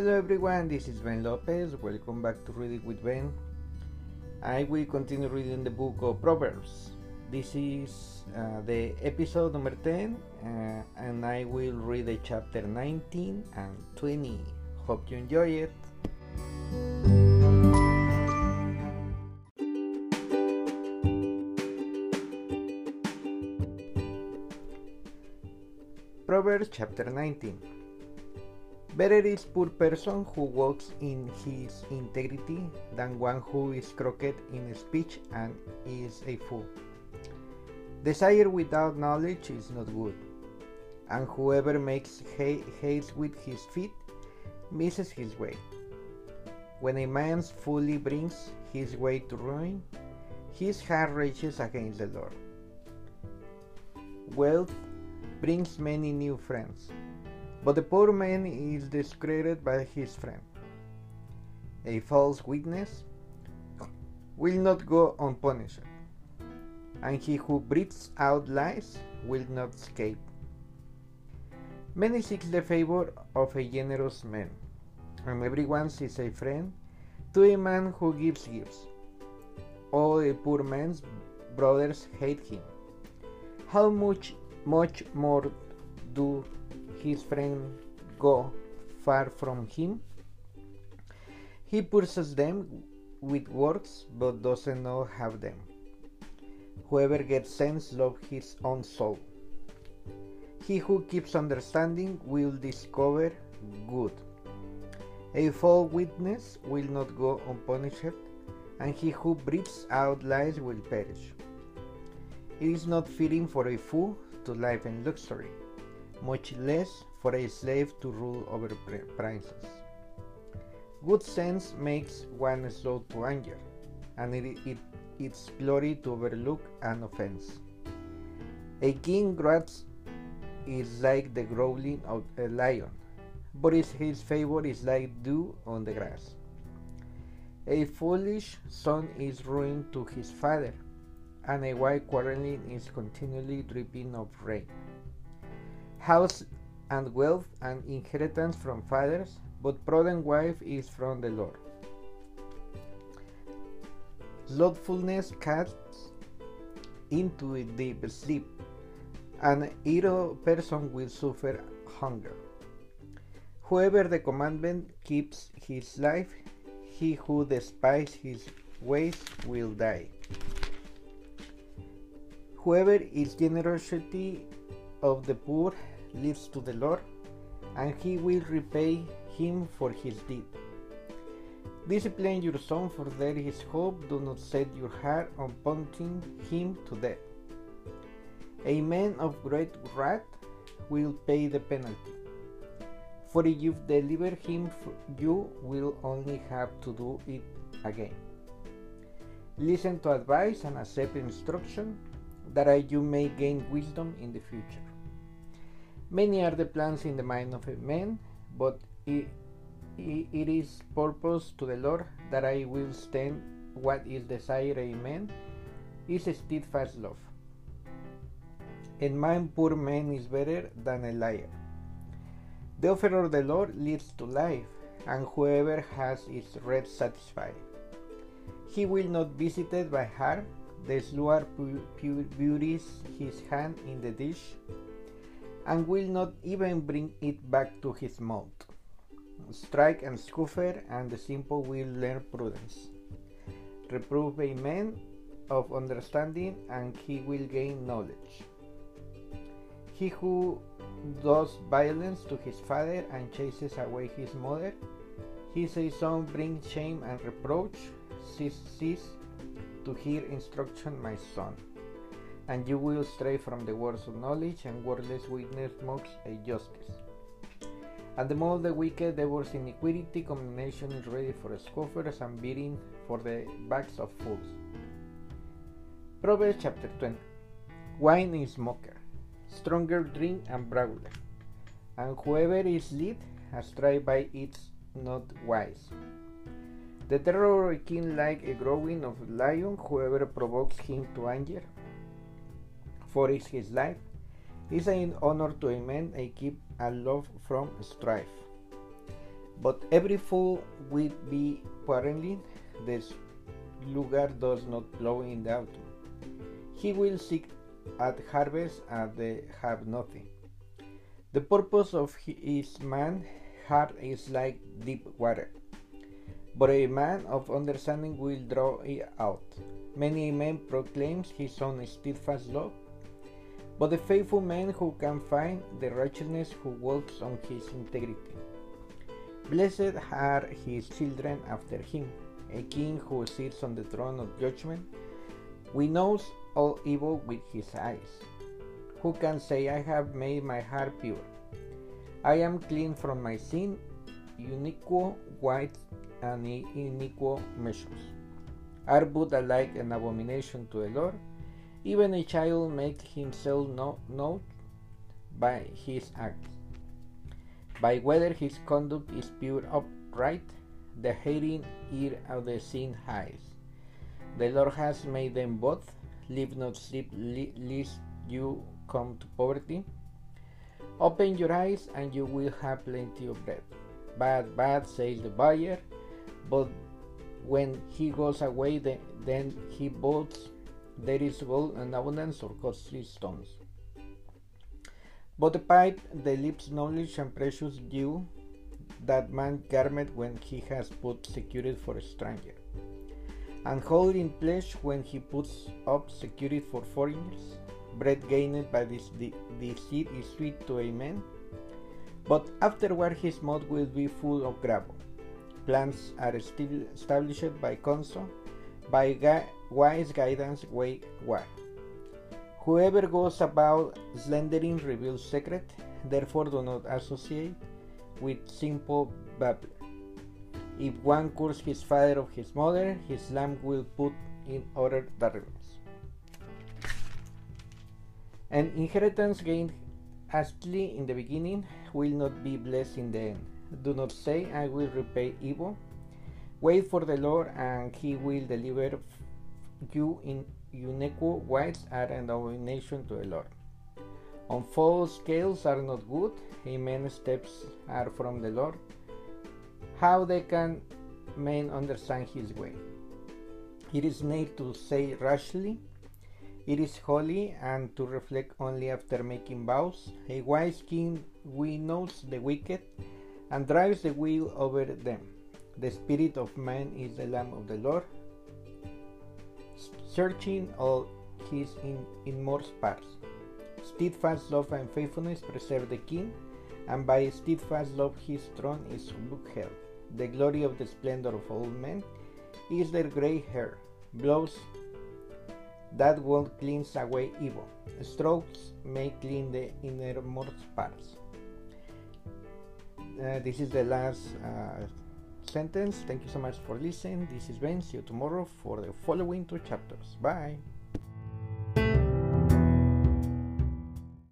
Hello everyone, this is Ben Lopez. Welcome back to Reading with Ben. I will continue reading the book of Proverbs. This is uh, the episode number 10, uh, and I will read the chapter 19 and 20. Hope you enjoy it. Proverbs chapter 19 Better is poor person who walks in his integrity than one who is crooked in speech and is a fool. Desire without knowledge is not good, and whoever makes haste with his feet misses his way. When a man fully brings his way to ruin, his heart rages against the Lord. Wealth brings many new friends, but the poor man is discredited by his friend. A false witness will not go unpunished, and he who breathes out lies will not escape. Many seek the favor of a generous man, and everyone sees a friend to a man who gives gifts. All a poor man's brothers hate him. How much much more do his friends go far from him. He pursues them with words but doesn't know have them. Whoever gets sense loves his own soul. He who keeps understanding will discover good. A false witness will not go unpunished, and he who breathes out lies will perish. It is not fitting for a fool to live in luxury, much less for a slave to rule over princes. Good sense makes one slow to anger, and it, it, its glory to overlook an offense. A king wrath is like the growling of a lion, but his favor is like dew on the grass. A foolish son is ruin to his father, and a white quarreling is continually dripping of rain. House and wealth and inheritance from fathers, but prudent wife is from the Lord. Slothfulness casts into a deep sleep, and idle person will suffer hunger. Whoever the commandment keeps his life, he who despises his ways will die. Whoever is generosity of the poor lives to the Lord, and he will repay him for his deed. Discipline your son, for there is hope. Do not set your heart on putting him to death. A man of great wrath will pay the penalty. For if you deliver him, you will only have to do it again. Listen to advice and accept instruction that you may gain wisdom in the future. Many are the plans in the mind of a man, but it, it is purpose to the Lord that I will stand what is desired a man is steadfast love. A man poor man is better than a liar. The offer of the Lord leads to life, and whoever has its rest satisfied. He will not be visited by harm, the sluggard buries his hand in the dish and will not even bring it back to his mouth. Strike and scoffer, and the simple will learn prudence. Reprove a man of understanding, and he will gain knowledge. He who does violence to his father and chases away his mother, his son brings shame and reproach. Cease, cease to hear instruction, my son, and you will stray from the words of knowledge, and wordless witness mocks a justice. And the of the wicked devours iniquity, combination is ready for scoffers, and beating for the backs of fools. Proverbs chapter 20 Wine is mocker, stronger drink and brawler, and whoever is led astray by it's not wise. The terror of a king like a growing of lion, whoever provokes him to anger, for is his life, is an honor to a man, a keep a love from strife. But every fool will be quarreling, the sluggard does not blow in the autumn. He will seek at harvest and they have nothing. The purpose of his man heart is like deep water, but a man of understanding will draw it out. Many men proclaims his own steadfast love, but the faithful man who can find the righteousness who walks on his integrity. Blessed are his children after him, a king who sits on the throne of judgment. We knows all evil with his eyes. Who can say, I have made my heart pure? I am clean from my sin, unequal, white, and unequal measures. Are but alike an abomination to the Lord? Even a child makes himself known by his acts by whether his conduct is pure upright, the hating ear of the sin hides. The Lord has made them both, live not sleep, lest you come to poverty. Open your eyes, and you will have plenty of bread. Bad, bad, says the buyer, but when he goes away, then he boasts there is gold and abundance or costly stones. But the pipe, the lips knowledge and precious dew that man garment when he has put security for a stranger, and hold in pledge when he puts up security for foreigners. Bread gained by this deceit is sweet to a man, but afterward his mouth will be full of gravel. Plans are established by counsel, by wise guidance, way wide. Whoever goes about slandering reveals secret, therefore do not associate with simple babbler. If one curses his father or his mother, his lamb will put in order darkness. An inheritance gained hastily in the beginning will not be blessed in the end. Do not say, I will repay evil. Wait for the Lord, and he will deliver you in unequal ways are an abomination to the Lord. On false scales are not good, amen steps are from the Lord. How they can men understand his way? It is made to say rashly, it is holy, and to reflect only after making vows. A wise king winnows the wicked and drives the wheel over them. The spirit of man is the lamb of the Lord searching all his in, inmost parts. Steadfast love and faithfulness preserve the king, and by steadfast love his throne is upheld. The glory of the splendor of all men is their gray hair, blows that won't cleanse away evil. Strokes may clean the innermost parts. Uh, this is the last uh, sentence. Thank you so much for listening. This is Ben. See you tomorrow for the following two chapters. Bye.